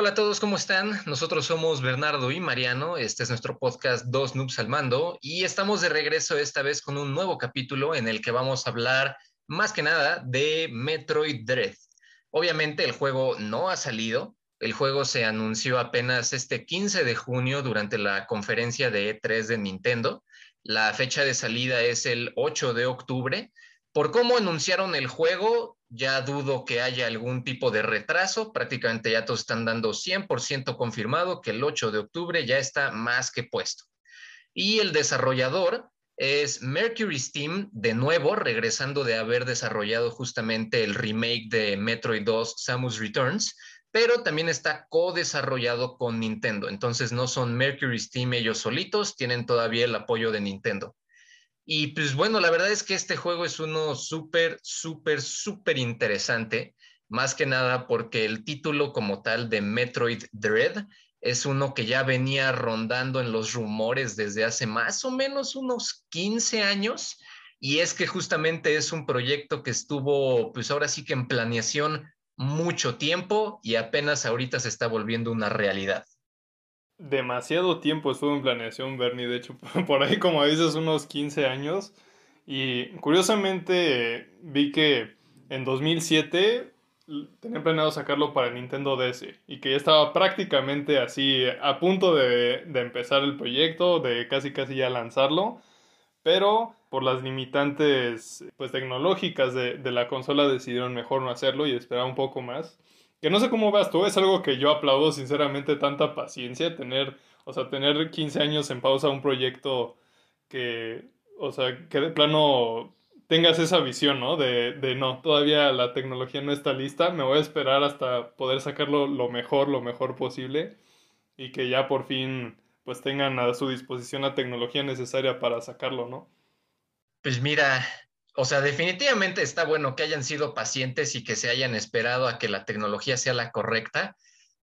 Hola a todos, ¿cómo están? Nosotros somos Bernardo y Mariano, este es nuestro podcast Dos Noobs al Mando y estamos de regreso esta vez con un nuevo capítulo en el que vamos a hablar más que nada de Metroid Dread. Obviamente el juego no ha salido, el juego se anunció apenas este 15 de junio durante la conferencia de E3 de Nintendo. La fecha de salida es el 8 de octubre. Por cómo anunciaron el juego, ya dudo que haya algún tipo de retraso. Prácticamente ya todos están dando 100% confirmado que el 8 de octubre ya está más que puesto. Y el desarrollador es Mercury Steam, de nuevo, regresando de haber desarrollado justamente el remake de Metroid 2 Samus Returns, pero también está co-desarrollado con Nintendo. Entonces no son Mercury Steam ellos solitos, tienen todavía el apoyo de Nintendo. Y pues bueno, la verdad es que este juego es uno súper, súper, súper interesante, más que nada porque el título como tal de Metroid Dread es uno que ya venía rondando en los rumores desde hace más o menos unos 15 años. Y es que justamente es un proyecto que estuvo, pues ahora sí que en planeación mucho tiempo y apenas ahorita se está volviendo una realidad demasiado tiempo estuvo en planeación, Bernie. De hecho, por ahí, como dices, unos 15 años. Y curiosamente vi que en 2007 tenía planeado sacarlo para Nintendo DS y que ya estaba prácticamente así a punto de, de, empezar el proyecto, de casi casi ya lanzarlo, pero por las limitantes pues tecnológicas de, de la consola decidieron mejor no hacerlo y esperar un poco más. Que no sé cómo veas tú, es algo que yo aplaudo sinceramente tanta paciencia, tener, o sea, tener 15 años en pausa un proyecto que, o sea, que de plano tengas esa visión, ¿no? De, de no, todavía la tecnología no está lista, me voy a esperar hasta poder sacarlo lo mejor, lo mejor posible y que ya por fin pues tengan a su disposición la tecnología necesaria para sacarlo, ¿no? Pues mira, o sea, definitivamente está bueno que hayan sido pacientes y que se hayan esperado a que la tecnología sea la correcta,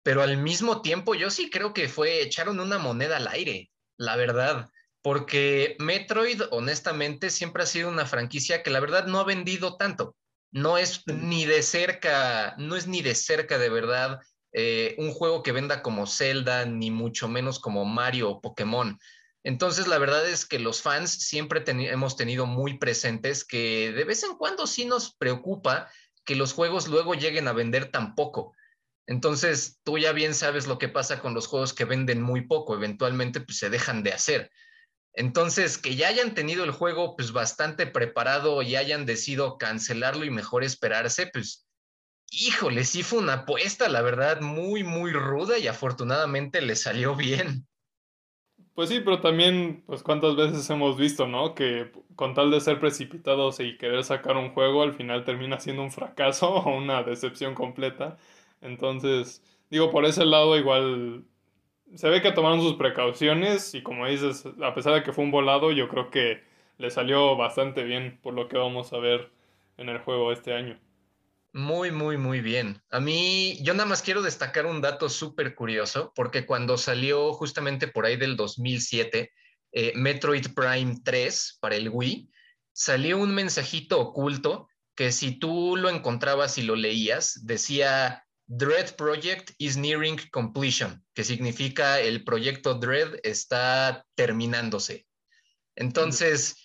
pero al mismo tiempo yo sí creo que fue, echaron una moneda al aire, la verdad, porque Metroid, honestamente, siempre ha sido una franquicia que la verdad no ha vendido tanto. No es ni de cerca, no es ni de cerca de verdad eh, un juego que venda como Zelda, ni mucho menos como Mario o Pokémon. Entonces, la verdad es que los fans siempre hemos tenido muy presentes que de vez en cuando sí nos preocupa que los juegos luego lleguen a vender tan poco. Entonces, tú ya bien sabes lo que pasa con los juegos que venden muy poco, eventualmente pues se dejan de hacer. Entonces, que ya hayan tenido el juego pues bastante preparado y hayan decidido cancelarlo y mejor esperarse, pues híjole, sí fue una apuesta, la verdad, muy, muy ruda y afortunadamente le salió bien. Pues sí, pero también, pues cuántas veces hemos visto, ¿no? Que con tal de ser precipitados y querer sacar un juego, al final termina siendo un fracaso o una decepción completa. Entonces, digo, por ese lado igual se ve que tomaron sus precauciones y como dices, a pesar de que fue un volado, yo creo que le salió bastante bien por lo que vamos a ver en el juego este año. Muy, muy, muy bien. A mí, yo nada más quiero destacar un dato súper curioso, porque cuando salió justamente por ahí del 2007, eh, Metroid Prime 3 para el Wii, salió un mensajito oculto que si tú lo encontrabas y lo leías, decía Dread Project is nearing completion, que significa el proyecto Dread está terminándose. Entonces,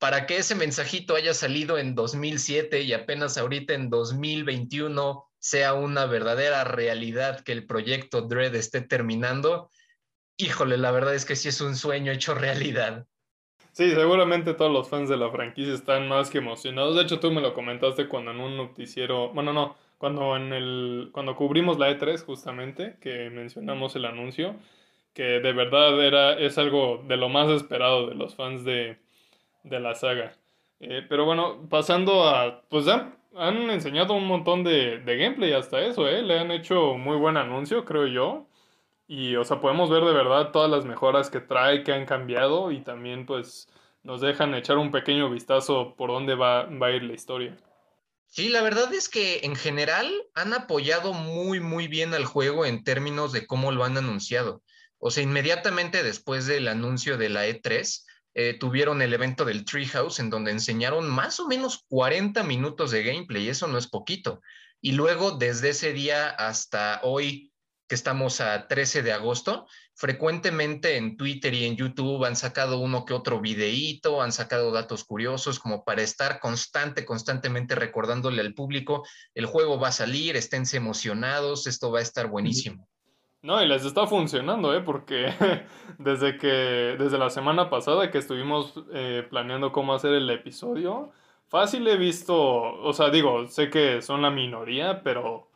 para que ese mensajito haya salido en 2007 y apenas ahorita en 2021 sea una verdadera realidad que el proyecto Dread esté terminando, híjole, la verdad es que sí es un sueño hecho realidad. Sí, seguramente todos los fans de la franquicia están más que emocionados. De hecho, tú me lo comentaste cuando en un noticiero, bueno, no, cuando en el cuando cubrimos la E3 justamente, que mencionamos el anuncio, que de verdad era es algo de lo más esperado de los fans de de la saga. Eh, pero bueno, pasando a, pues ya han enseñado un montón de, de, gameplay hasta eso, ¿eh? Le han hecho muy buen anuncio, creo yo. Y, o sea, podemos ver de verdad todas las mejoras que trae, que han cambiado y también, pues, nos dejan echar un pequeño vistazo por dónde va, va a ir la historia. Sí, la verdad es que en general han apoyado muy, muy bien al juego en términos de cómo lo han anunciado. O sea, inmediatamente después del anuncio de la E3, eh, tuvieron el evento del Treehouse en donde enseñaron más o menos 40 minutos de gameplay, eso no es poquito. Y luego, desde ese día hasta hoy, que estamos a 13 de agosto, frecuentemente en Twitter y en YouTube han sacado uno que otro videíto, han sacado datos curiosos como para estar constante, constantemente recordándole al público, el juego va a salir, esténse emocionados, esto va a estar buenísimo. No, y les está funcionando, ¿eh? Porque desde que, desde la semana pasada que estuvimos eh, planeando cómo hacer el episodio, fácil he visto, o sea, digo, sé que son la minoría, pero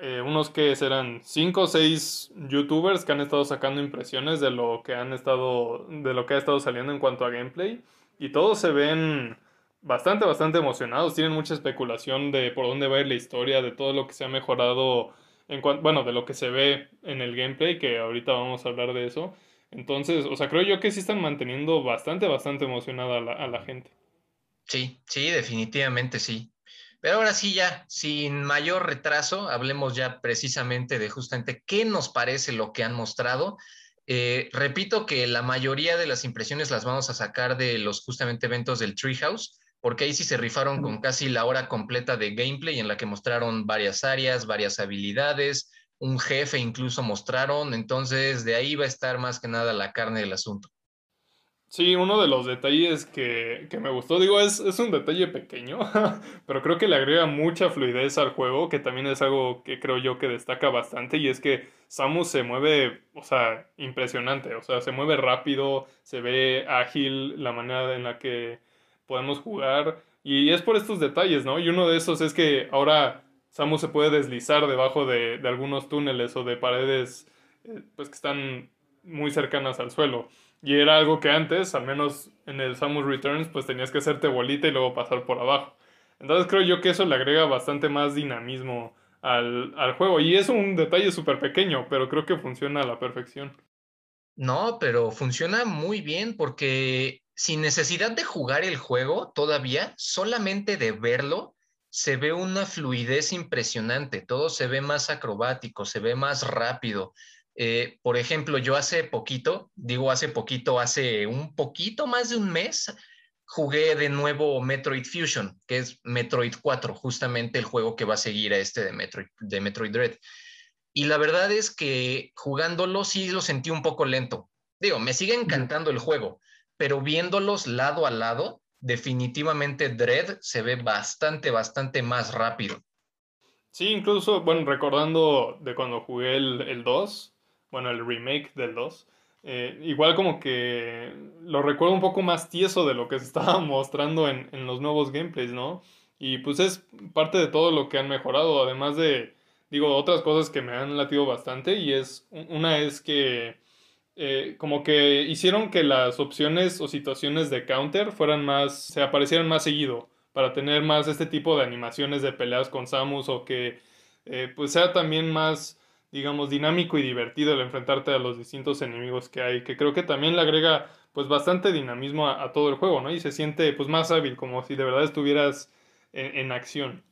eh, unos que serán 5 o 6 youtubers que han estado sacando impresiones de lo que han estado, de lo que ha estado saliendo en cuanto a gameplay. Y todos se ven bastante, bastante emocionados. Tienen mucha especulación de por dónde va a ir la historia, de todo lo que se ha mejorado, en bueno, de lo que se ve en el gameplay, que ahorita vamos a hablar de eso. Entonces, o sea, creo yo que sí están manteniendo bastante, bastante emocionada a la gente. Sí, sí, definitivamente sí. Pero ahora sí, ya, sin mayor retraso, hablemos ya precisamente de justamente qué nos parece lo que han mostrado. Eh, repito que la mayoría de las impresiones las vamos a sacar de los justamente eventos del Treehouse, porque ahí sí se rifaron con casi la hora completa de gameplay en la que mostraron varias áreas, varias habilidades, un jefe incluso mostraron, entonces de ahí va a estar más que nada la carne del asunto. Sí, uno de los detalles que, me gustó, digo, es, es un detalle pequeño, pero creo que le agrega mucha fluidez al juego, que también es algo que creo yo que destaca bastante, y es que Samus se mueve, o sea, impresionante, o sea, se mueve rápido, se ve ágil la manera en la que podemos jugar, y es por estos detalles, ¿no? Y uno de esos es que ahora Samus se puede deslizar debajo de, de algunos túneles o de paredes, eh, pues que están muy cercanas al suelo. Y era algo que antes, al menos en el Samus Returns, pues tenías que hacerte bolita y luego pasar por abajo. Entonces creo yo que eso le agrega bastante más dinamismo al, juego. Y es un detalle súper pequeño, pero creo que funciona a la perfección. No, pero funciona muy bien porque sin necesidad de jugar el juego todavía, solamente de verlo, se ve una fluidez impresionante. Todo se ve más acrobático, se ve más rápido. Eh, por ejemplo, yo hace poquito, digo hace poquito, hace un poquito más de un mes, jugué de nuevo Metroid Fusion, que es Metroid 4, justamente el juego que va a seguir a este de Metroid, de Metroid Dread. Y la verdad es que jugándolo sí lo sentí un poco lento. Digo, me sigue encantando el juego, pero viéndolos lado a lado, definitivamente Dread se ve bastante, bastante más rápido. Sí, incluso, bueno, recordando de cuando jugué el, el 2, bueno, el remake del 2. Eh, igual como que lo recuerdo un poco más tieso de lo que se estaba mostrando en, en, los nuevos gameplays, ¿no? Y pues es parte de todo lo que han mejorado, además de, digo, otras cosas que me han latido bastante y es, una es que eh, como que hicieron que las opciones o situaciones de counter fueran más, se aparecieran más seguido, para tener más este tipo de animaciones de peleas con Samus o que eh, pues sea también más digamos, dinámico y divertido el enfrentarte a los distintos enemigos que hay, que creo que también le agrega pues bastante dinamismo a, todo el juego, ¿no? Y se siente pues más hábil, como si de verdad estuvieras en, acción.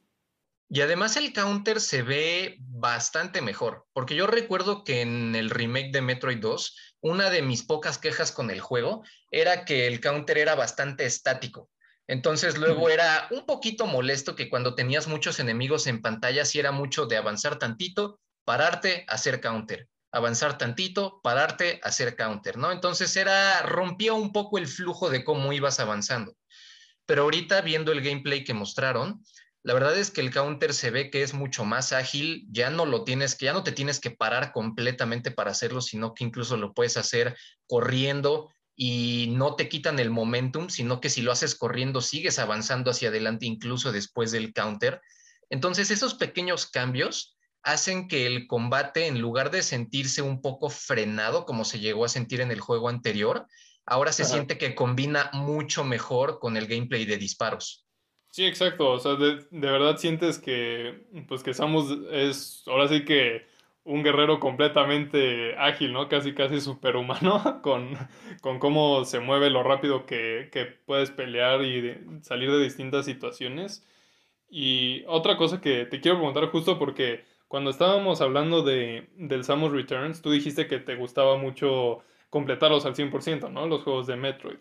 Y además el counter se ve bastante mejor, porque yo recuerdo que en el remake de Metroid 2, una de mis pocas quejas con el juego era que el counter era bastante estático. Entonces luego era un poquito molesto que cuando tenías muchos enemigos en pantalla, si era mucho de avanzar tantito, pararte, hacer counter, avanzar tantito, pararte, hacer counter, ¿no? Entonces era, rompía un poco el flujo de cómo ibas avanzando. Pero ahorita viendo el gameplay que mostraron, la verdad es que el counter se ve que es mucho más ágil, ya no lo tienes que, ya no te tienes que parar completamente para hacerlo, sino que incluso lo puedes hacer corriendo y no te quitan el momentum, sino que si lo haces corriendo sigues avanzando hacia adelante incluso después del counter. Entonces esos pequeños cambios hacen que el combate, en lugar de sentirse un poco frenado, como se llegó a sentir en el juego anterior, ahora se siente que combina mucho mejor con el gameplay de disparos. Sí, exacto. O sea, de, verdad sientes que, pues que Samus es, ahora sí que un guerrero completamente ágil, ¿no? Casi, casi superhumano con, con cómo se mueve, lo rápido que, que puedes pelear y salir de distintas situaciones. Y otra cosa que te quiero preguntar justo porque cuando estábamos hablando de, del Samus Returns, tú dijiste que te gustaba mucho completarlos al 100%, ¿no? Los juegos de Metroid.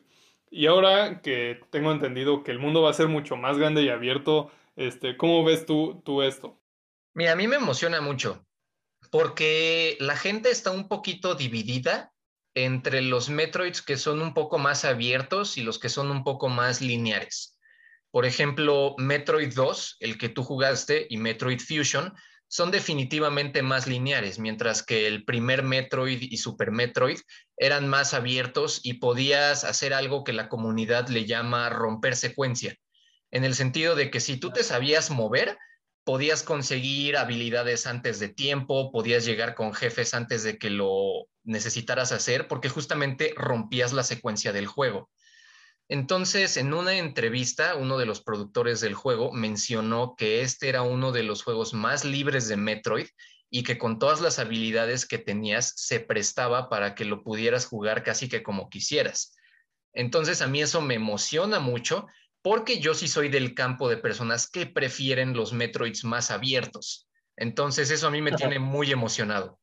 Y ahora que tengo entendido que el mundo va a ser mucho más grande y abierto, este, ¿cómo ves tú, tú esto? Mira, a mí me emociona mucho. porque la gente está un poquito dividida entre los Metroids que son un poco más abiertos y los que son un poco más lineares. Por ejemplo, Metroid 2, el que tú jugaste, y Metroid Fusion, son definitivamente más lineares, mientras que el primer Metroid y Super Metroid eran más abiertos y podías hacer algo que la comunidad le llama romper secuencia, en el sentido de que si tú te sabías mover, podías conseguir habilidades antes de tiempo, podías llegar con jefes antes de que lo necesitaras hacer, porque justamente rompías la secuencia del juego. Entonces, en una entrevista, uno de los productores del juego mencionó que este era uno de los juegos más libres de Metroid y que con todas las habilidades que tenías se prestaba para que lo pudieras jugar casi que como quisieras. Entonces, a mí eso me emociona mucho porque yo sí soy del campo de personas que prefieren los Metroids más abiertos. Entonces, eso a mí me tiene muy emocionado.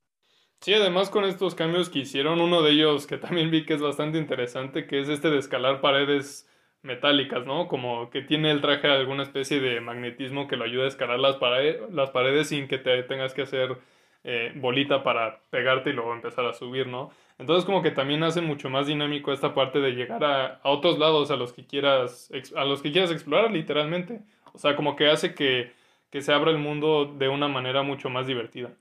Sí, además con estos cambios que hicieron, uno de ellos que también vi que es bastante interesante, que es este de escalar paredes metálicas, ¿no? Como que tiene el traje alguna especie de magnetismo que lo ayuda a escalar las, las paredes sin que te tengas que hacer eh, bolita para pegarte y luego empezar a subir, ¿no? Entonces como que también hace mucho más dinámico esta parte de llegar a, a otros lados a los que quieras, a los que quieras explorar literalmente. O sea, como que hace que, que se abra el mundo de una manera mucho más divertida.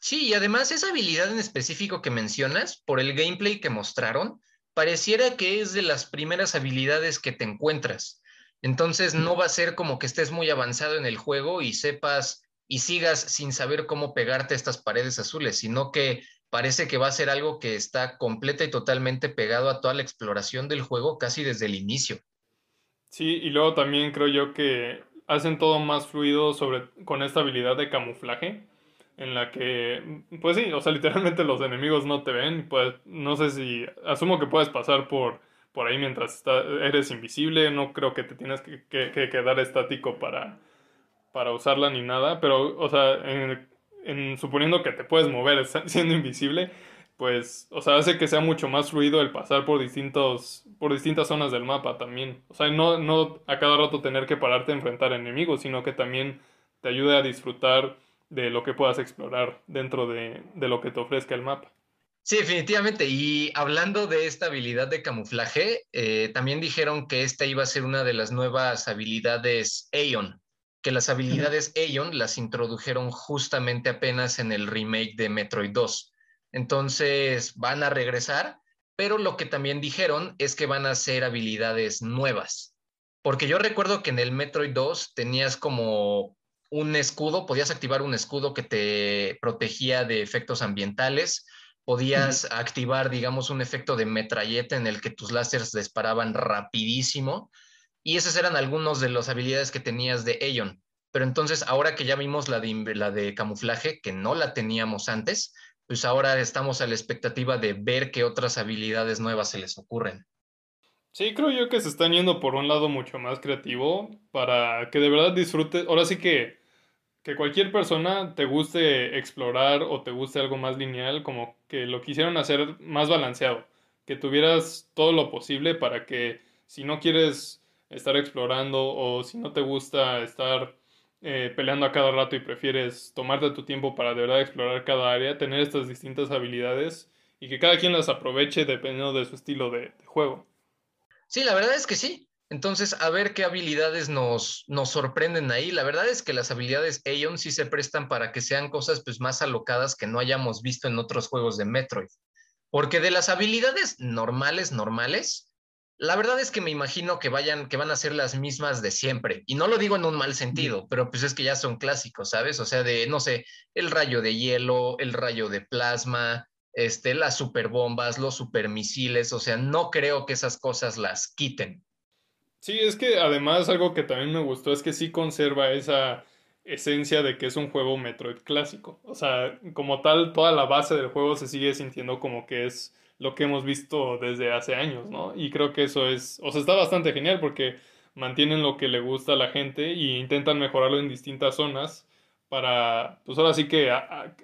Sí, y además esa habilidad en específico que mencionas, por el gameplay que mostraron, pareciera que es de las primeras habilidades que te encuentras. Entonces no va a ser como que estés muy avanzado en el juego y sepas y sigas sin saber cómo pegarte estas paredes azules, sino que parece que va a ser algo que está completa y totalmente pegado a toda la exploración del juego casi desde el inicio. Sí, y luego también creo yo que hacen todo más fluido sobre con esta habilidad de camuflaje en la que, pues sí, o sea, literalmente los enemigos no te ven, pues no sé si, asumo que puedes pasar por, por ahí mientras eres invisible, no creo que te tienes que, quedar estático para, para usarla ni nada, pero, o sea, en, suponiendo que te puedes mover siendo invisible, pues, o sea, hace que sea mucho más fluido el pasar por distintos, por distintas zonas del mapa también. O sea, no, no a cada rato tener que pararte a enfrentar enemigos, sino que también te ayuda a disfrutar de lo que puedas explorar dentro de, lo que te ofrezca el mapa. Sí, definitivamente. Y hablando de esta habilidad de camuflaje, eh, también dijeron que esta iba a ser una de las nuevas habilidades Aeon, que las habilidades Aeon las introdujeron justamente apenas en el remake de Metroid 2. Entonces van a regresar, pero lo que también dijeron es que van a ser habilidades nuevas. Porque yo recuerdo que en el Metroid 2 tenías como un escudo, podías activar un escudo que te protegía de efectos ambientales, podías activar, digamos, un efecto de metralleta en el que tus láseres disparaban rapidísimo, y esas eran algunas de las habilidades que tenías de Aeon. Pero entonces, ahora que ya vimos la de, la de camuflaje, que no la teníamos antes, pues ahora estamos a la expectativa de ver qué otras habilidades nuevas se les ocurren. Sí, creo yo que se están yendo por un lado mucho más creativo para que de verdad disfrutes. Ahora sí que, que cualquier persona te guste explorar o te guste algo más lineal, como que lo quisieron hacer más balanceado, que tuvieras todo lo posible para que si no quieres estar explorando o si no te gusta estar eh, peleando a cada rato y prefieres tomarte tu tiempo para de verdad explorar cada área, tener estas distintas habilidades y que cada quien las aproveche dependiendo de su estilo de juego. Sí, la verdad es que sí. Entonces, a ver qué habilidades nos, nos sorprenden ahí. La verdad es que las habilidades Aeon sí se prestan para que sean cosas pues, más alocadas que no hayamos visto en otros juegos de Metroid. Porque de las habilidades normales, normales, la verdad es que me imagino que vayan, que van a ser las mismas de siempre. Y no lo digo en un mal sentido, pero pues es que ya son clásicos, ¿sabes? O sea, de, no sé, el rayo de hielo, el rayo de plasma, este, las superbombas, los supermisiles, o sea, no creo que esas cosas las quiten. Sí, es que además algo que también me gustó es que sí conserva esa esencia de que es un juego Metroid clásico. O sea, como tal, toda la base del juego se sigue sintiendo como que es lo que hemos visto desde hace años, ¿no? Y creo que eso es, o sea, está bastante genial porque mantienen lo que le gusta a la gente e intentan mejorarlo en distintas zonas para, pues ahora sí que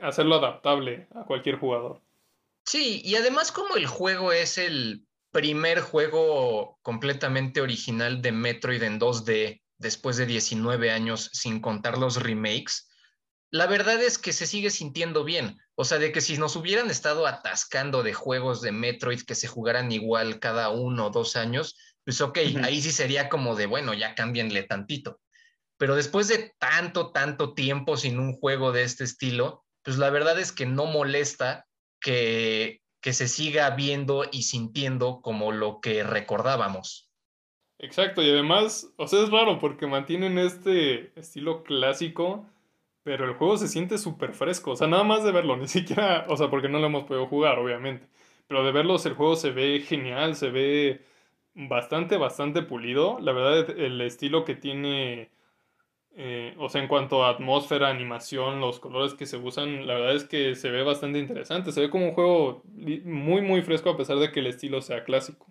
hacerlo adaptable a cualquier jugador. Sí, y además como el juego es el primer juego completamente original de Metroid en 2D después de 19 años sin contar los remakes, la verdad es que se sigue sintiendo bien. O sea, de que si nos hubieran estado atascando de juegos de Metroid que se jugaran igual cada uno o dos años, pues ok, ahí sí sería como de, bueno, ya cámbienle tantito. Pero después de tanto, tanto tiempo sin un juego de este estilo, pues la verdad es que no molesta que, que se siga viendo y sintiendo como lo que recordábamos. Exacto, y además, o sea, es raro porque mantienen este estilo clásico pero el juego se siente súper fresco. O sea, nada más de verlo, ni siquiera, o sea, porque no lo hemos podido jugar, obviamente. Pero de verlos, el juego se ve genial, se ve bastante, bastante pulido. La verdad, el estilo que tiene, eh, o sea, en cuanto a atmósfera, animación, los colores que se usan, la verdad es que se ve bastante interesante. Se ve como un juego muy, muy fresco a pesar de que el estilo sea clásico.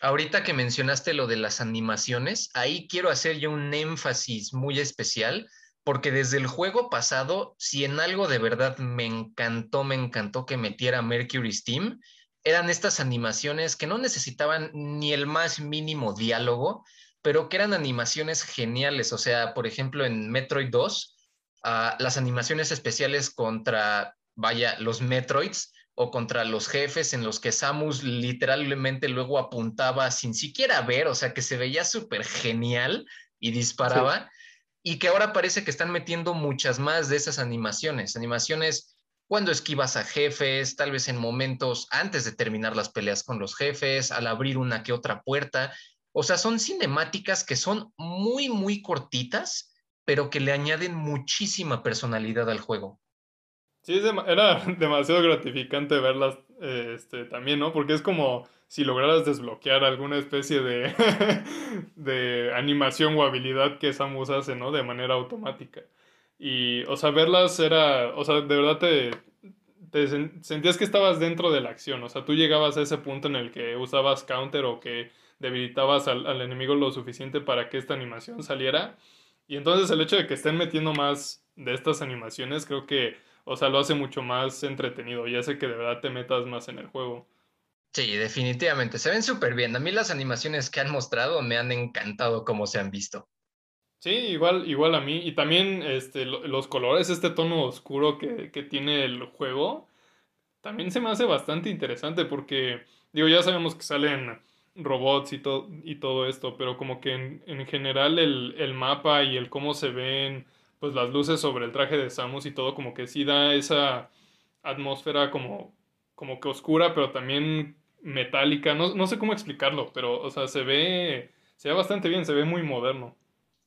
Ahorita que mencionaste lo de las animaciones, ahí quiero hacer yo un énfasis muy especial porque desde el juego pasado, si en algo de verdad me encantó, me encantó que metiera Mercury Steam, eran estas animaciones que no necesitaban ni el más mínimo diálogo, pero que eran animaciones geniales. O sea, por ejemplo, en Metroid 2, ah, las animaciones especiales contra, vaya, los Metroids o contra los jefes en los que Samus literalmente luego apuntaba sin siquiera ver, o sea, que se veía súper genial y disparaba y que ahora parece que están metiendo muchas más de esas animaciones, animaciones cuando esquivas a jefes, tal vez en momentos antes de terminar las peleas con los jefes, al abrir una que otra puerta. O sea, son cinemáticas que son muy, muy cortitas, pero que le añaden muchísima personalidad al juego. Sí, era demasiado gratificante verlas este, también, ¿no? Porque es como si lograras desbloquear alguna especie de, de animación o habilidad que Samus hace, ¿no? De manera automática. Y, o sea, verlas era, o sea, de verdad te, te sentías que estabas dentro de la acción, o sea, tú llegabas a ese punto en el que usabas counter o que debilitabas al, al enemigo lo suficiente para que esta animación saliera. Y entonces el hecho de que estén metiendo más de estas animaciones, creo que, o sea, lo hace mucho más entretenido y hace que de verdad te metas más en el juego. Sí, definitivamente. Se ven súper bien. A mí las animaciones que han mostrado me han encantado como se han visto. Sí, igual, igual a mí. Y también este, los colores, este tono oscuro que, que tiene el juego, también se me hace bastante interesante porque, digo, ya sabemos que salen robots y, to y todo esto, pero como que en, en general el, el, mapa y el cómo se ven pues las luces sobre el traje de Samus y todo, como que sí da esa atmósfera como, como que oscura, pero también metálica, no, no sé cómo explicarlo, pero, o sea, se ve, se ve bastante bien, se ve muy moderno.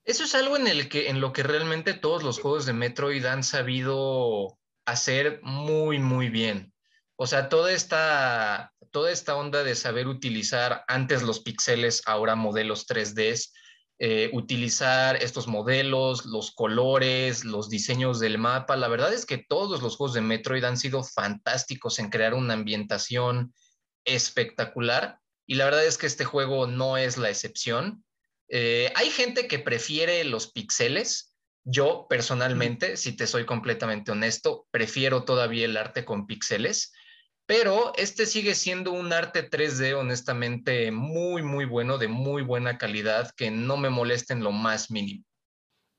Eso es algo en, el que, en lo que realmente todos los juegos de Metroid han sabido hacer muy, muy bien. O sea, toda esta, toda esta onda de saber utilizar antes los píxeles, ahora modelos 3D, eh, utilizar estos modelos, los colores, los diseños del mapa. La verdad es que todos los juegos de Metroid han sido fantásticos en crear una ambientación, espectacular y la verdad es que este juego no es la excepción. Eh, hay gente que prefiere los pixeles. Yo personalmente, si te soy completamente honesto, prefiero todavía el arte con pixeles, pero este sigue siendo un arte 3D honestamente muy, muy bueno, de muy buena calidad, que no me molesta en lo más mínimo.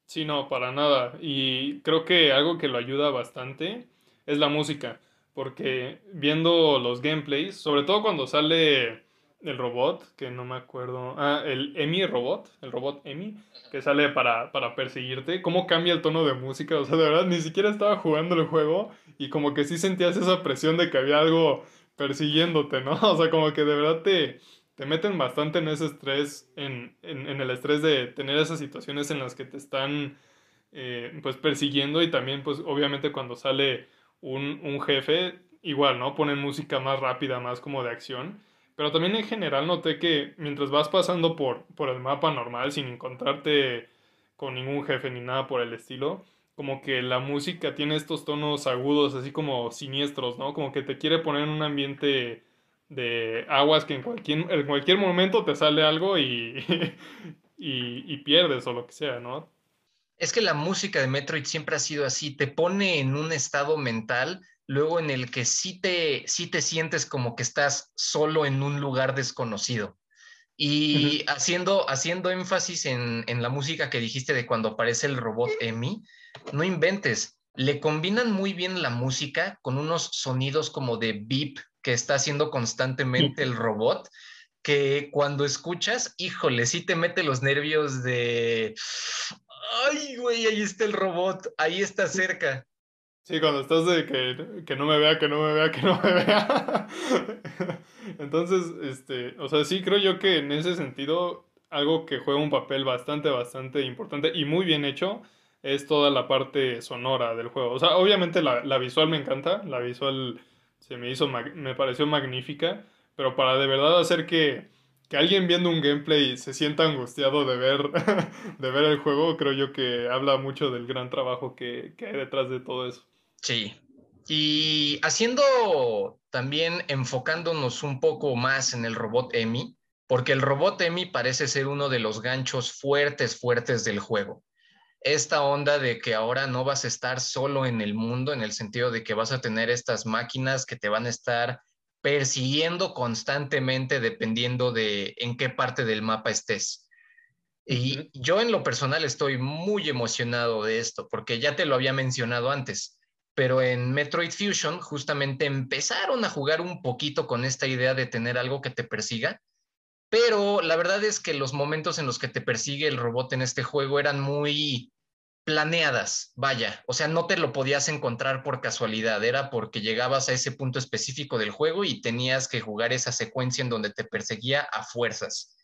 Sí, no, para nada. Y creo que algo que lo ayuda bastante es la música porque viendo los gameplays, sobre todo cuando sale el robot, que no me acuerdo, ah, el Emi robot, el robot Emi, que sale para, para perseguirte, cómo cambia el tono de música, o sea, de verdad, ni siquiera estaba jugando el juego y como que sí sentías esa presión de que había algo persiguiéndote, ¿no? O sea, como que de verdad te, te meten bastante en ese estrés, en, en, el estrés de tener esas situaciones en las que te están, eh, pues, persiguiendo y también, pues, obviamente cuando sale un, un jefe, igual, ¿no? Ponen música más rápida, más como de acción. Pero también en general noté que mientras vas pasando por, por el mapa normal sin encontrarte con ningún jefe ni nada por el estilo, como que la música tiene estos tonos agudos, así como siniestros, ¿no? Como que te quiere poner en un ambiente de aguas que en cualquier, en cualquier momento te sale algo y, y, y pierdes o lo que sea, ¿no? Es que la música de Metroid siempre ha sido así, te pone en un estado mental, luego en el que sí te, sí te sientes como que estás solo en un lugar desconocido. Y haciendo, haciendo énfasis en, en, la música que dijiste de cuando aparece el robot Emi, no inventes. le combinan muy bien la música con unos sonidos como de beep que está haciendo constantemente el robot, que cuando escuchas, híjole, sí te mete los nervios de, ay, güey, ahí está el robot, ahí está cerca. Sí, cuando estás de que, que, no me vea, que no me vea, que no me vea. Entonces, este, o sea, sí creo yo que en ese sentido, algo que juega un papel bastante, bastante importante y muy bien hecho es toda la parte sonora del juego. O sea, obviamente la, la visual me encanta, la visual se me hizo, me pareció magnífica, pero para de verdad hacer que, que alguien viendo un gameplay se sienta angustiado de ver, de ver el juego, creo yo que habla mucho del gran trabajo que, que hay detrás de todo eso. Sí, y haciendo también enfocándonos un poco más en el robot Emi, porque el robot Emi parece ser uno de los ganchos fuertes, fuertes del juego. Esta onda de que ahora no vas a estar solo en el mundo, en el sentido de que vas a tener estas máquinas que te van a estar persiguiendo constantemente dependiendo de en qué parte del mapa estés. Y yo en lo personal estoy muy emocionado de esto, porque ya te lo había mencionado antes, pero en Metroid Fusion justamente empezaron a jugar un poquito con esta idea de tener algo que te persiga, pero la verdad es que los momentos en los que te persigue el robot en este juego eran muy planeadas, vaya, o sea, no te lo podías encontrar por casualidad, era porque llegabas a ese punto específico del juego y tenías que jugar esa secuencia en donde te perseguía a fuerzas.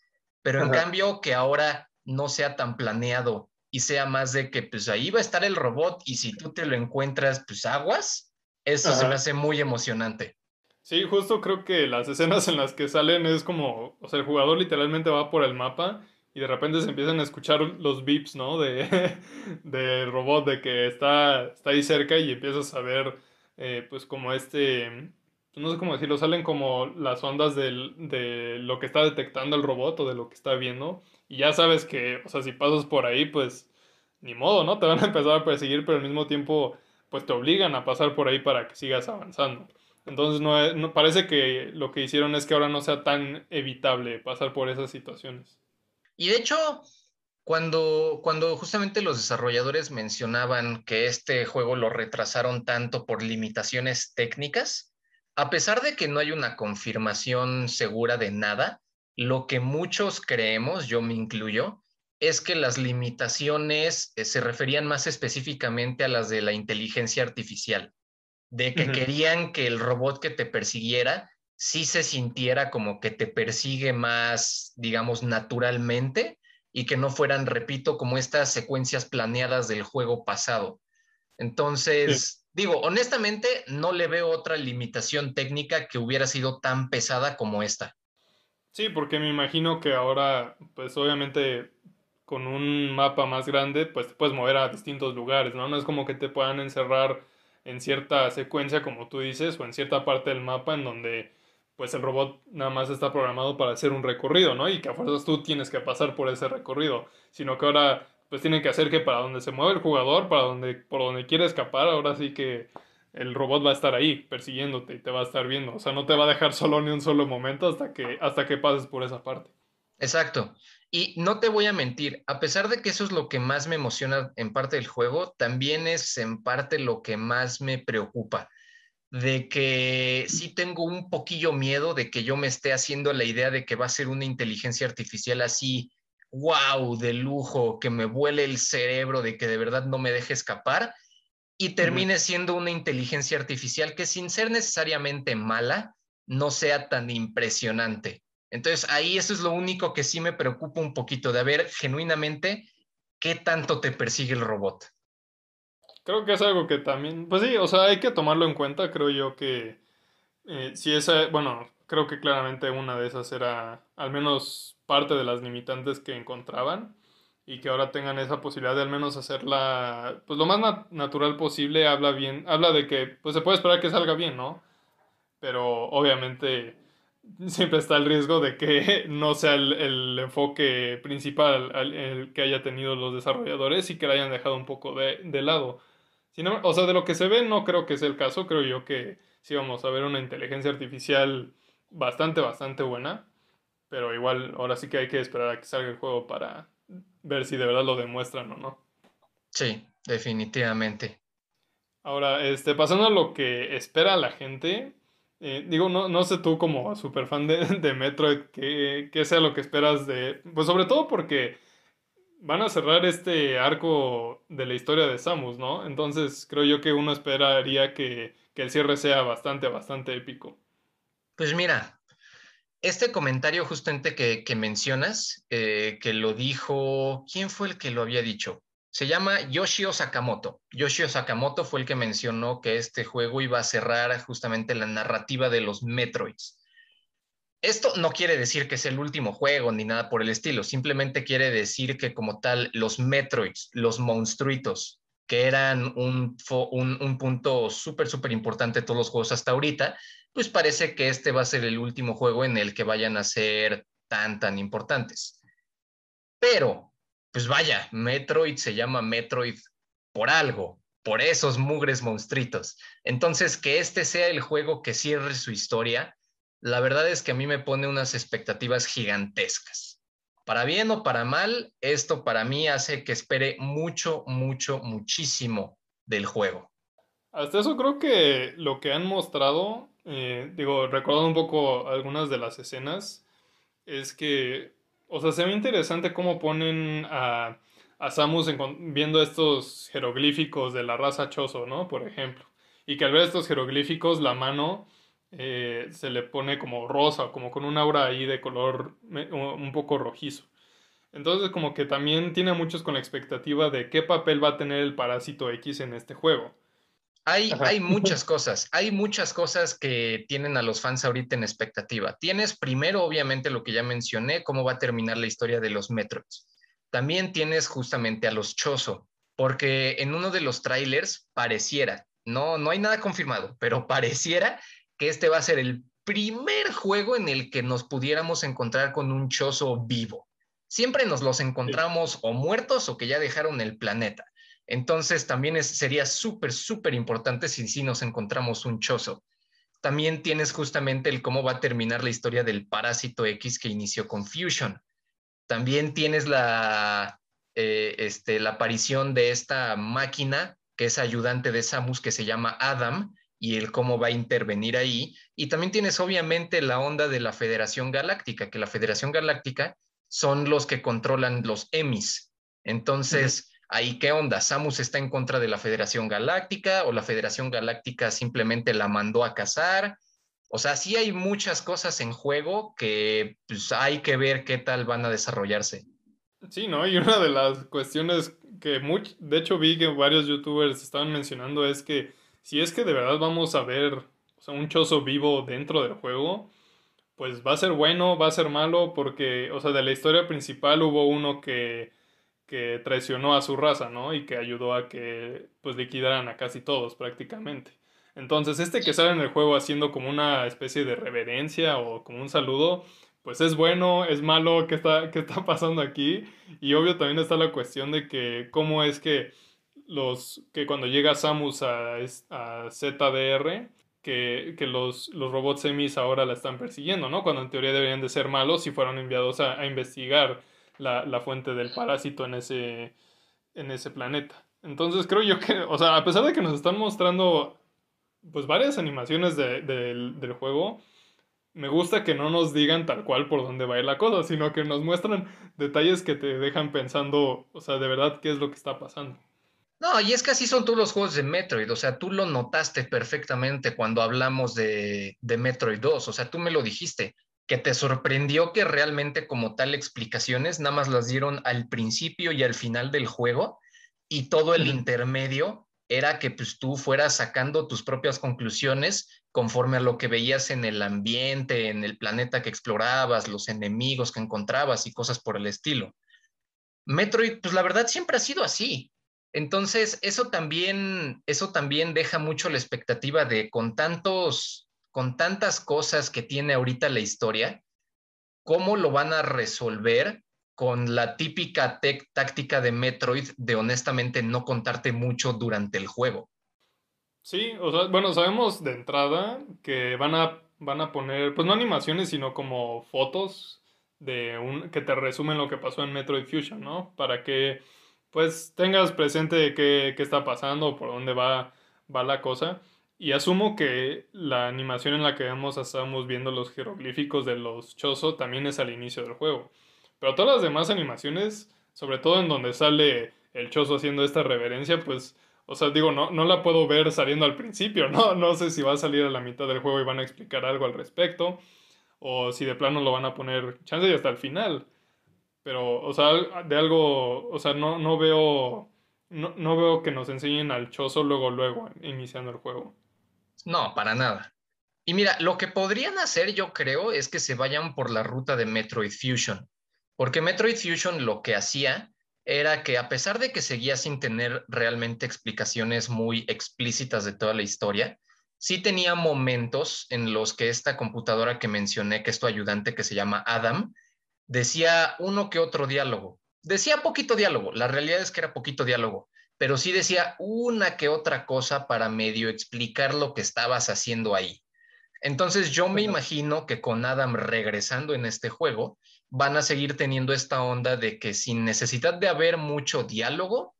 Pero en cambio, que ahora no sea tan planeado y sea más de que pues ahí va a estar el robot y si tú te lo encuentras, pues aguas, eso se me hace muy emocionante. Sí, justo creo que las escenas en las que salen es como, o sea, el jugador literalmente va por el mapa y de repente se empiezan a escuchar los beeps, ¿no? De, de robot, de que está, está ahí cerca y empiezas a ver, eh, pues como este, no sé cómo decirlo, salen como las ondas del, de lo que está detectando el robot o de lo que está viendo. Y ya sabes que, o sea, si pasas por ahí, pues ni modo, ¿no? Te van a empezar a perseguir, pero al mismo tiempo, pues te obligan a pasar por ahí para que sigas avanzando. Entonces no, parece que lo que hicieron es que ahora no sea tan evitable pasar por esas situaciones. Y de hecho, cuando, cuando justamente los desarrolladores mencionaban que este juego lo retrasaron tanto por limitaciones técnicas, a pesar de que no hay una confirmación segura de nada, lo que muchos creemos, yo me incluyo, es que las limitaciones eh, se referían más específicamente a las de la inteligencia artificial de que querían que el robot que te persiguiera sí se sintiera como que te persigue más, digamos, naturalmente y que no fueran, repito, como estas secuencias planeadas del juego pasado. Entonces, digo, honestamente, no le veo otra limitación técnica que hubiera sido tan pesada como esta. Sí, porque me imagino que ahora, pues obviamente con un mapa más grande, pues te puedes mover a distintos lugares, ¿no? No es como que te puedan encerrar en cierta secuencia, como tú dices, o en cierta parte del mapa en donde pues el robot nada más está programado para hacer un recorrido, ¿no? Y que a fuerzas tú tienes que pasar por ese recorrido, sino que ahora pues tienen que hacer que para donde se mueve el jugador, para donde por donde quiere escapar, ahora sí que el robot va a estar ahí persiguiéndote y te va a estar viendo, o sea, no te va a dejar solo ni un solo momento hasta que hasta que pases por esa parte. Exacto. Y no te voy a mentir, a pesar de que eso es lo que más me emociona en parte del juego, también es en parte lo que más me preocupa, de que sí tengo un poquillo miedo de que yo me esté haciendo la idea de que va a ser una inteligencia artificial así, wow, de lujo, que me vuele el cerebro, de que de verdad no me deje escapar y termine siendo una inteligencia artificial que sin ser necesariamente mala, no sea tan impresionante. Entonces ahí eso es lo único que sí me preocupa un poquito, de ver genuinamente qué tanto te persigue el robot. Creo que es algo que también, pues sí, o sea, hay que tomarlo en cuenta, creo yo que eh, si esa, bueno, creo que claramente una de esas era al menos parte de las limitantes que encontraban y que ahora tengan esa posibilidad de al menos hacerla pues lo más natural posible, habla bien, habla de que pues se puede esperar que salga bien, ¿no? Pero obviamente siempre está el riesgo de que no sea el, enfoque principal el que haya tenido los desarrolladores y que lo hayan dejado un poco de, lado. o sea, de lo que se ve no creo que sea el caso, creo yo que sí vamos a ver una inteligencia artificial bastante, bastante buena, pero igual ahora sí que hay que esperar a que salga el juego para ver si de verdad lo demuestran o no. Sí, definitivamente. Ahora, este, pasando a lo que espera la gente, eh, digo, no, no sé tú como super fan de, de Metroid, qué, qué sea lo que esperas de... Pues sobre todo porque van a cerrar este arco de la historia de Samus, ¿no? Entonces creo yo que uno esperaría que, que el cierre sea bastante, bastante épico. Pues mira, este comentario justamente que, que mencionas, eh, que lo dijo, ¿quién fue el que lo había dicho? Se llama Yoshio Sakamoto. Yoshio Sakamoto fue el que mencionó que este juego iba a cerrar justamente la narrativa de los Metroids. Esto no quiere decir que es el último juego ni nada por el estilo, simplemente quiere decir que como tal los Metroids, los monstruitos, que eran un, un, un punto súper, súper importante de todos los juegos hasta ahorita, pues parece que este va a ser el último juego en el que vayan a ser tan, tan importantes. Pero, pues vaya, Metroid se llama Metroid por algo, por esos mugres monstruitos. Entonces, que este sea el juego que cierre su historia, la verdad es que a mí me pone unas expectativas gigantescas. Para bien o para mal, esto para mí hace que espere mucho, mucho, muchísimo del juego. Hasta eso creo que lo que han mostrado, eh, digo, recordando un poco algunas de las escenas, es que, o sea, se ve interesante cómo ponen a, a Samus viendo estos jeroglíficos de la raza Chozo, ¿no? Por ejemplo. Y que al ver estos jeroglíficos, la mano eh, se le pone como rosa, como con un aura ahí de color un poco rojizo. Entonces como que también tiene muchos con la expectativa de qué papel va a tener el parásito X en este juego. Hay, hay, muchas cosas, hay muchas cosas que tienen a los fans ahorita en expectativa. Tienes primero, obviamente, lo que ya mencioné, cómo va a terminar la historia de los Metroids. También tienes justamente a los Chozo, porque en uno de los trailers pareciera, no, no hay nada confirmado, pero pareciera que este va a ser el primer juego en el que nos pudiéramos encontrar con un chozo vivo. Siempre nos los encontramos o muertos o que ya dejaron el planeta. Entonces también sería súper, súper importante si sí nos encontramos un chozo. También tienes justamente el cómo va a terminar la historia del parásito X que inició con Fusion. También tienes la, eh, este, la aparición de esta máquina que es ayudante de Samus que se llama Adam y el cómo va a intervenir ahí. Y también tienes obviamente la onda de la Federación Galáctica, que la Federación Galáctica son los que controlan los EMIs. Entonces, ahí qué onda, Samus está en contra de la Federación Galáctica o la Federación Galáctica simplemente la mandó a cazar. O sea, sí hay muchas cosas en juego que pues, hay que ver qué tal van a desarrollarse. Sí, ¿no? Y una de las cuestiones que, de hecho, vi que varios youtubers estaban mencionando es que si es que de verdad vamos a ver un chozo vivo dentro del juego, pues va a ser bueno, va a ser malo, porque, o sea, de la historia principal hubo uno que, que traicionó a su raza, ¿no? Y que ayudó a que, pues, liquidaran a casi todos prácticamente. Entonces, este que sale en el juego haciendo como una especie de reverencia o como un saludo, pues es bueno, es malo, ¿qué está, qué está pasando aquí? Y obvio también está la cuestión de que cómo es que los que cuando llega Samus a, a ZDR, que, que los, los, robots semis ahora la están persiguiendo, ¿no? Cuando en teoría deberían de ser malos y fueron enviados a, a investigar la, la, fuente del parásito en ese, en ese planeta. Entonces creo yo que, o sea, a pesar de que nos están mostrando pues varias animaciones de, del, del juego, me gusta que no nos digan tal cual por dónde va a ir la cosa, sino que nos muestran detalles que te dejan pensando, o sea, de verdad, qué es lo que está pasando. No, y es que así son todos los juegos de Metroid, o sea, tú lo notaste perfectamente cuando hablamos de, de Metroid 2, o sea, tú me lo dijiste, que te sorprendió que realmente como tal explicaciones nada más las dieron al principio y al final del juego y todo el intermedio era que pues tú fueras sacando tus propias conclusiones conforme a lo que veías en el ambiente, en el planeta que explorabas, los enemigos que encontrabas y cosas por el estilo. Metroid, pues la verdad siempre ha sido así. Entonces, eso también, eso también deja mucho la expectativa de con tantos, con tantas cosas que tiene ahorita la historia, cómo lo van a resolver con la típica táctica de Metroid de honestamente no contarte mucho durante el juego. Sí, o sea, bueno, sabemos de entrada que van a, van a poner, pues no animaciones, sino como fotos de un, que te resumen lo que pasó en Metroid Fusion, ¿no? Para que pues tengas presente qué, qué está pasando, por dónde va, va la cosa. Y asumo que la animación en la que vemos estamos viendo los jeroglíficos de los Chozo también es al inicio del juego. Pero todas las demás animaciones, sobre todo en donde sale el Chozo haciendo esta reverencia, pues, o sea, digo, no, no la puedo ver saliendo al principio, ¿no? No sé si va a salir a la mitad del juego y van a explicar algo al respecto, o si de plano lo van a poner chance y hasta el final. Pero, o sea, de algo, o sea, no, no veo, no, no veo que nos enseñen al Chozo luego, luego, iniciando el juego. No, para nada. Y mira, lo que podrían hacer, yo creo, es que se vayan por la ruta de Metroid Fusion. Porque Metroid Fusion lo que hacía era que a pesar de que seguía sin tener realmente explicaciones muy explícitas de toda la historia, sí tenía momentos en los que esta computadora que mencioné, que es tu ayudante que se llama Adam, decía uno que otro diálogo. Decía poquito diálogo, la realidad es que era poquito diálogo, pero sí decía una que otra cosa para medio explicar lo que estabas haciendo ahí. Entonces yo me imagino que con Adam regresando en este juego, van a seguir teniendo esta onda de que sin necesidad de haber mucho diálogo,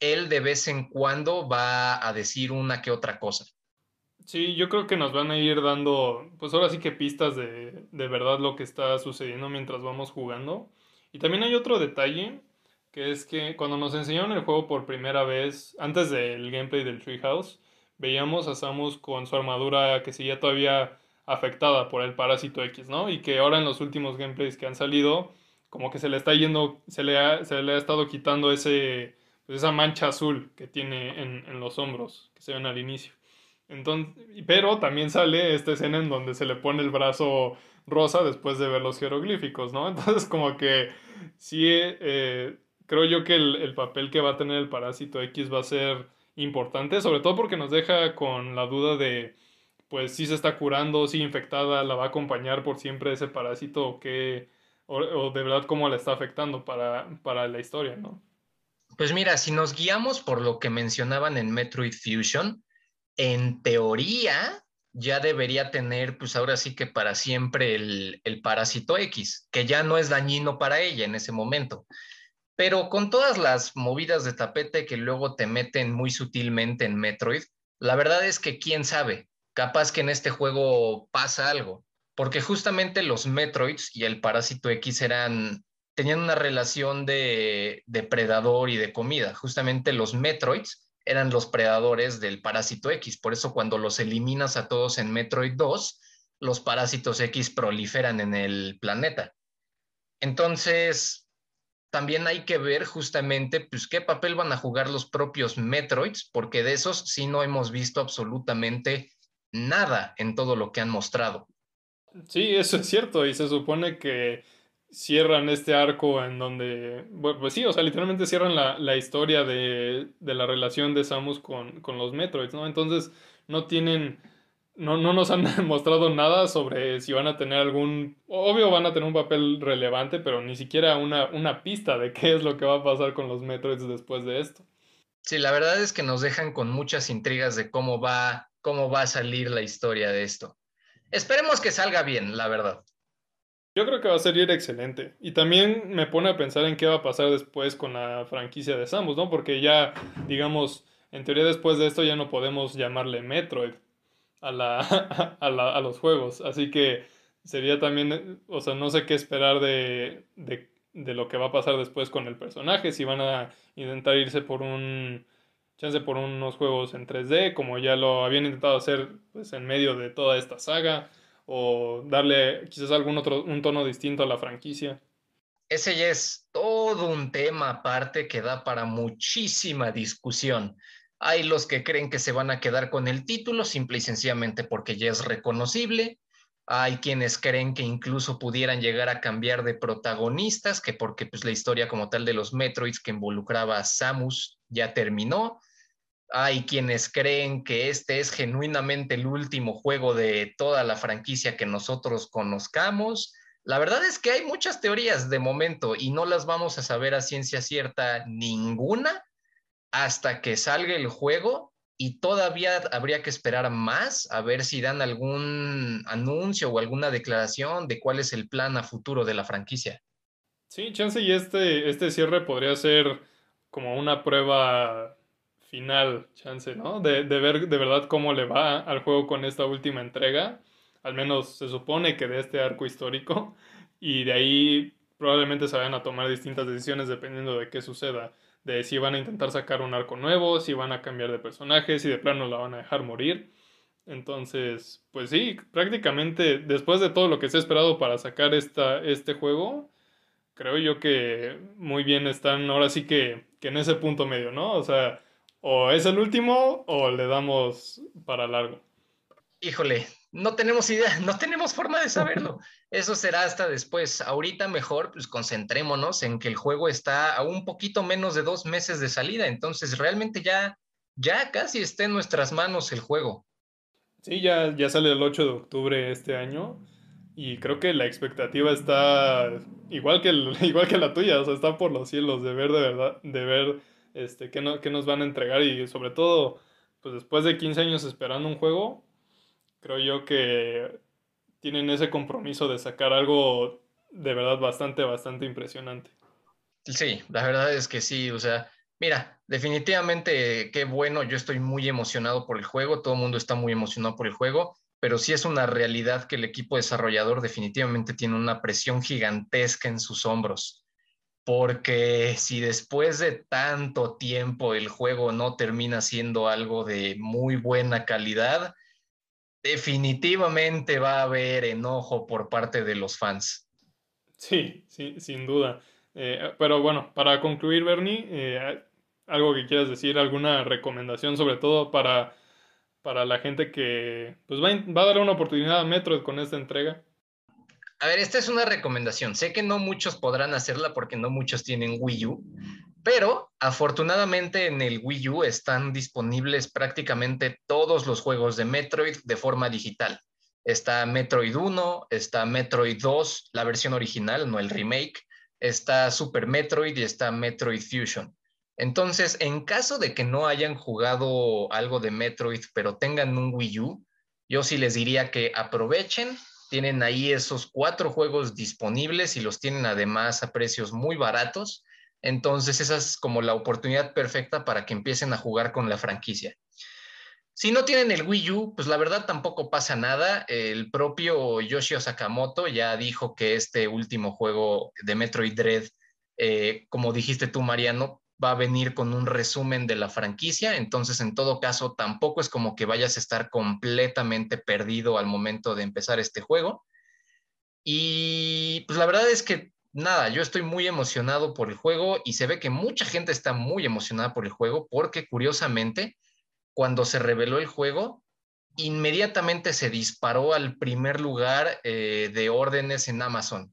él de vez en cuando va a decir una que otra cosa. Sí, yo creo que nos van a ir dando, pues ahora sí que pistas de, de verdad lo que está sucediendo mientras vamos jugando. Y también hay otro detalle, que es que cuando nos enseñaron el juego por primera vez, antes del gameplay del Treehouse, veíamos a Samus con su armadura que seguía todavía afectada por el parásito X, ¿no? Y que ahora en los últimos gameplays que han salido, como que se le está yendo, se le ha, se le ha estado quitando ese, pues esa mancha azul que tiene en, en, los hombros, que se ven al inicio. Entonces, pero también sale esta escena en donde se le pone el brazo rosa después de ver los jeroglíficos, ¿no? Entonces, como que sí, eh, creo yo que el, el papel que va a tener el parásito X va a ser importante, sobre todo porque nos deja con la duda de pues si se está curando, si infectada, la va a acompañar por siempre ese parásito o qué, o, de verdad cómo la está afectando para, para la historia, ¿no? Pues mira, si nos guiamos por lo que mencionaban en Metroid Fusion, en teoría ya debería tener, pues ahora sí que para siempre el, el parásito X, que ya no es dañino para ella en ese momento. Pero con todas las movidas de tapete que luego te meten muy sutilmente en Metroid, la verdad es que quién sabe, capaz que en este juego pasa algo, porque justamente los Metroids y el Parásito X eran, tenían una relación de depredador y de comida. Justamente los Metroids eran los predadores del Parásito X, por eso cuando los eliminas a todos en Metroid 2, los parásitos X proliferan en el planeta. Entonces, también hay que ver justamente pues, qué papel van a jugar los propios Metroids, porque de esos sí no hemos visto absolutamente nada en todo lo que han mostrado. Sí, eso es cierto, y se supone que cierran este arco en donde, bueno, pues sí, o sea, literalmente cierran la, la historia de, de, la relación de Samus con, con, los Metroids, ¿no? Entonces no tienen, no, no nos han mostrado nada sobre si van a tener algún, obvio van a tener un papel relevante, pero ni siquiera una, una pista de qué es lo que va a pasar con los Metroids después de esto. Sí, la verdad es que nos dejan con muchas intrigas de cómo va cómo va a salir la historia de esto. Esperemos que salga bien, la verdad. Yo creo que va a salir excelente. Y también me pone a pensar en qué va a pasar después con la franquicia de Samus, ¿no? Porque ya, digamos, en teoría después de esto ya no podemos llamarle Metroid a, la, a, los juegos. Así que sería también, o sea, no sé qué esperar de, de, de lo que va a pasar después con el personaje, si van a intentar irse por un chance por unos juegos en 3D, como ya lo habían intentado hacer pues, en medio de toda esta saga, o darle quizás algún otro, un tono distinto a la franquicia. Ese ya es todo un tema aparte que da para muchísima discusión. Hay los que creen que se van a quedar con el título simple y sencillamente porque ya es reconocible. Hay quienes creen que incluso pudieran llegar a cambiar de protagonistas, que porque pues, la historia como tal de los Metroids que involucraba a Samus ya terminó. Hay quienes creen que este es genuinamente el último juego de toda la franquicia que nosotros conozcamos. La verdad es que hay muchas teorías de momento y no las vamos a saber a ciencia cierta ninguna hasta que salga el juego y todavía habría que esperar más a ver si dan algún anuncio o alguna declaración de cuál es el plan a futuro de la franquicia. Sí, chance y este, este cierre podría ser como una prueba final chance, ¿no? De, de, ver de verdad cómo le va al juego con esta última entrega. Al menos se supone que de este arco histórico. Y de ahí probablemente se vayan a tomar distintas decisiones dependiendo de qué suceda. De si van a intentar sacar un arco nuevo, si van a cambiar de personaje, si de plano la van a dejar morir. Entonces, pues sí, prácticamente después de todo lo que se ha esperado para sacar esta, este juego, creo yo que muy bien están ahora sí que, que en ese punto medio, ¿no? O sea, o es el último o le damos para largo. Híjole, no tenemos idea, no tenemos forma de saberlo. Eso será hasta después. Ahorita mejor, pues concentrémonos en que el juego está a un poquito menos de dos meses de salida. Entonces, realmente ya, ya casi está en nuestras manos el juego. Sí, ya, ya sale el 8 de octubre este año. Y creo que la expectativa está igual que, igual que la tuya, o sea, está por los cielos de ver de verdad, de ver este, qué, no, qué nos van a entregar y sobre todo, pues después de 15 años esperando un juego, creo yo que tienen ese compromiso de sacar algo de verdad bastante, bastante impresionante. Sí, la verdad es que sí, o sea, mira, definitivamente qué bueno, yo estoy muy emocionado por el juego, todo el mundo está muy emocionado por el juego, pero sí es una realidad que el equipo desarrollador definitivamente tiene una presión gigantesca en sus hombros, porque si después de tanto tiempo el juego no termina siendo algo de muy buena calidad, definitivamente va a haber enojo por parte de los fans. Sí, sí, sin duda. Eh, pero bueno, para concluir, Bernie, eh, algo que quieras decir, alguna recomendación sobre todo para, para la gente que pues va, va a dar una oportunidad a Metroid con esta entrega. A ver, esta es una recomendación. Sé que no muchos podrán hacerla porque no muchos tienen Wii U, pero afortunadamente en el Wii U están disponibles prácticamente todos los juegos de Metroid de forma digital. Está Metroid 1, está Metroid 2, la versión original, no el remake, está Super Metroid y está Metroid Fusion. Entonces, en caso de que no hayan jugado algo de Metroid, pero tengan un Wii U, yo sí les diría que aprovechen, tienen ahí esos cuatro juegos disponibles y los tienen además a precios muy baratos entonces, esa es como la oportunidad perfecta para que empiecen a jugar con la franquicia. Si no tienen el Wii U, pues la verdad tampoco pasa nada. El propio Yoshio Sakamoto ya dijo que este último juego de Metroid Dread, eh, como dijiste tú, Mariano, va a venir con un resumen de la franquicia. Entonces, en todo caso, tampoco es como que vayas a estar completamente perdido al momento de empezar este juego. Y pues la verdad es que nada, yo estoy muy emocionado por el juego y se ve que mucha gente está muy emocionada por el juego porque curiosamente, cuando se reveló el juego, inmediatamente se disparó al primer lugar eh, de órdenes en Amazon.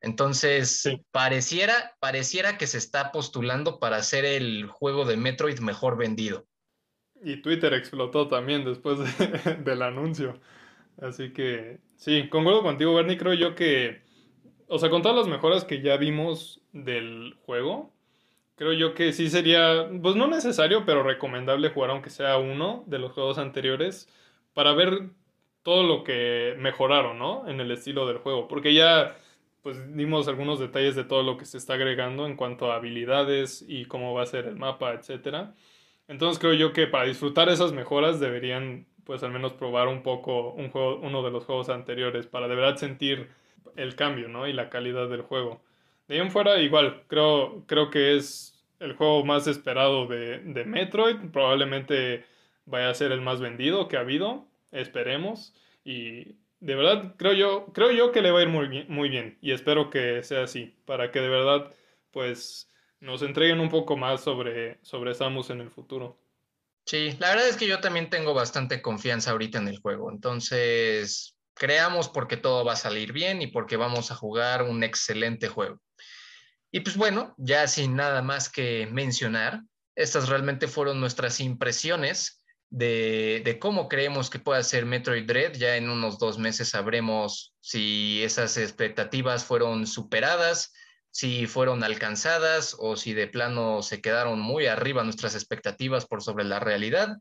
Entonces, pareciera, pareciera que se está postulando para ser el juego de Metroid mejor vendido. Y Twitter explotó también después del anuncio. Así que, sí, concuerdo contigo, Bernie. Creo yo que o sea, con todas las mejoras que ya vimos del juego, creo yo que sí sería, pues no necesario, pero recomendable jugar aunque sea uno de los juegos anteriores para ver todo lo que mejoraron, ¿no? En el estilo del juego, porque ya pues dimos algunos detalles de todo lo que se está agregando en cuanto a habilidades y cómo va a ser el mapa, etcétera. Entonces creo yo que para disfrutar esas mejoras deberían pues al menos probar un poco un juego, uno de los juegos anteriores para de verdad sentir el cambio, ¿no? Y la calidad del juego. De ahí en fuera, igual, creo, creo que es el juego más esperado de, de Metroid. Probablemente vaya a ser el más vendido que ha habido. Esperemos. Y de verdad, creo yo, creo yo que le va a ir muy bien, muy bien. Y espero que sea así. Para que de verdad, pues, nos entreguen un poco más sobre, sobre Samus en el futuro. Sí, la verdad es que yo también tengo bastante confianza ahorita en el juego. Entonces, creamos porque todo va a salir bien y porque vamos a jugar un excelente juego. Y pues bueno, ya sin nada más que mencionar, estas realmente fueron nuestras impresiones de, cómo creemos que puede ser Metroid Dread. Ya en unos dos meses sabremos si esas expectativas fueron superadas, si fueron alcanzadas o si de plano se quedaron muy arriba nuestras expectativas por sobre la realidad.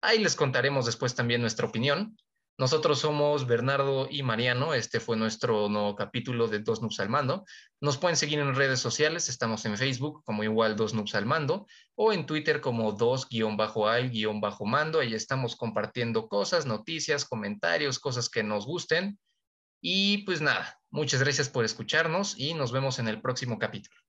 Ahí les contaremos después también nuestra opinión. Nosotros somos Bernardo y Mariano. Este fue nuestro nuevo capítulo de Dos Noobs al Mando. Nos pueden seguir en redes sociales. Estamos en Facebook como igual Dos Noobs al Mando o en Twitter como dos-al-mando. Ahí estamos compartiendo cosas, noticias, comentarios, cosas que nos gusten. Y pues nada, muchas gracias por escucharnos y nos vemos en el próximo capítulo.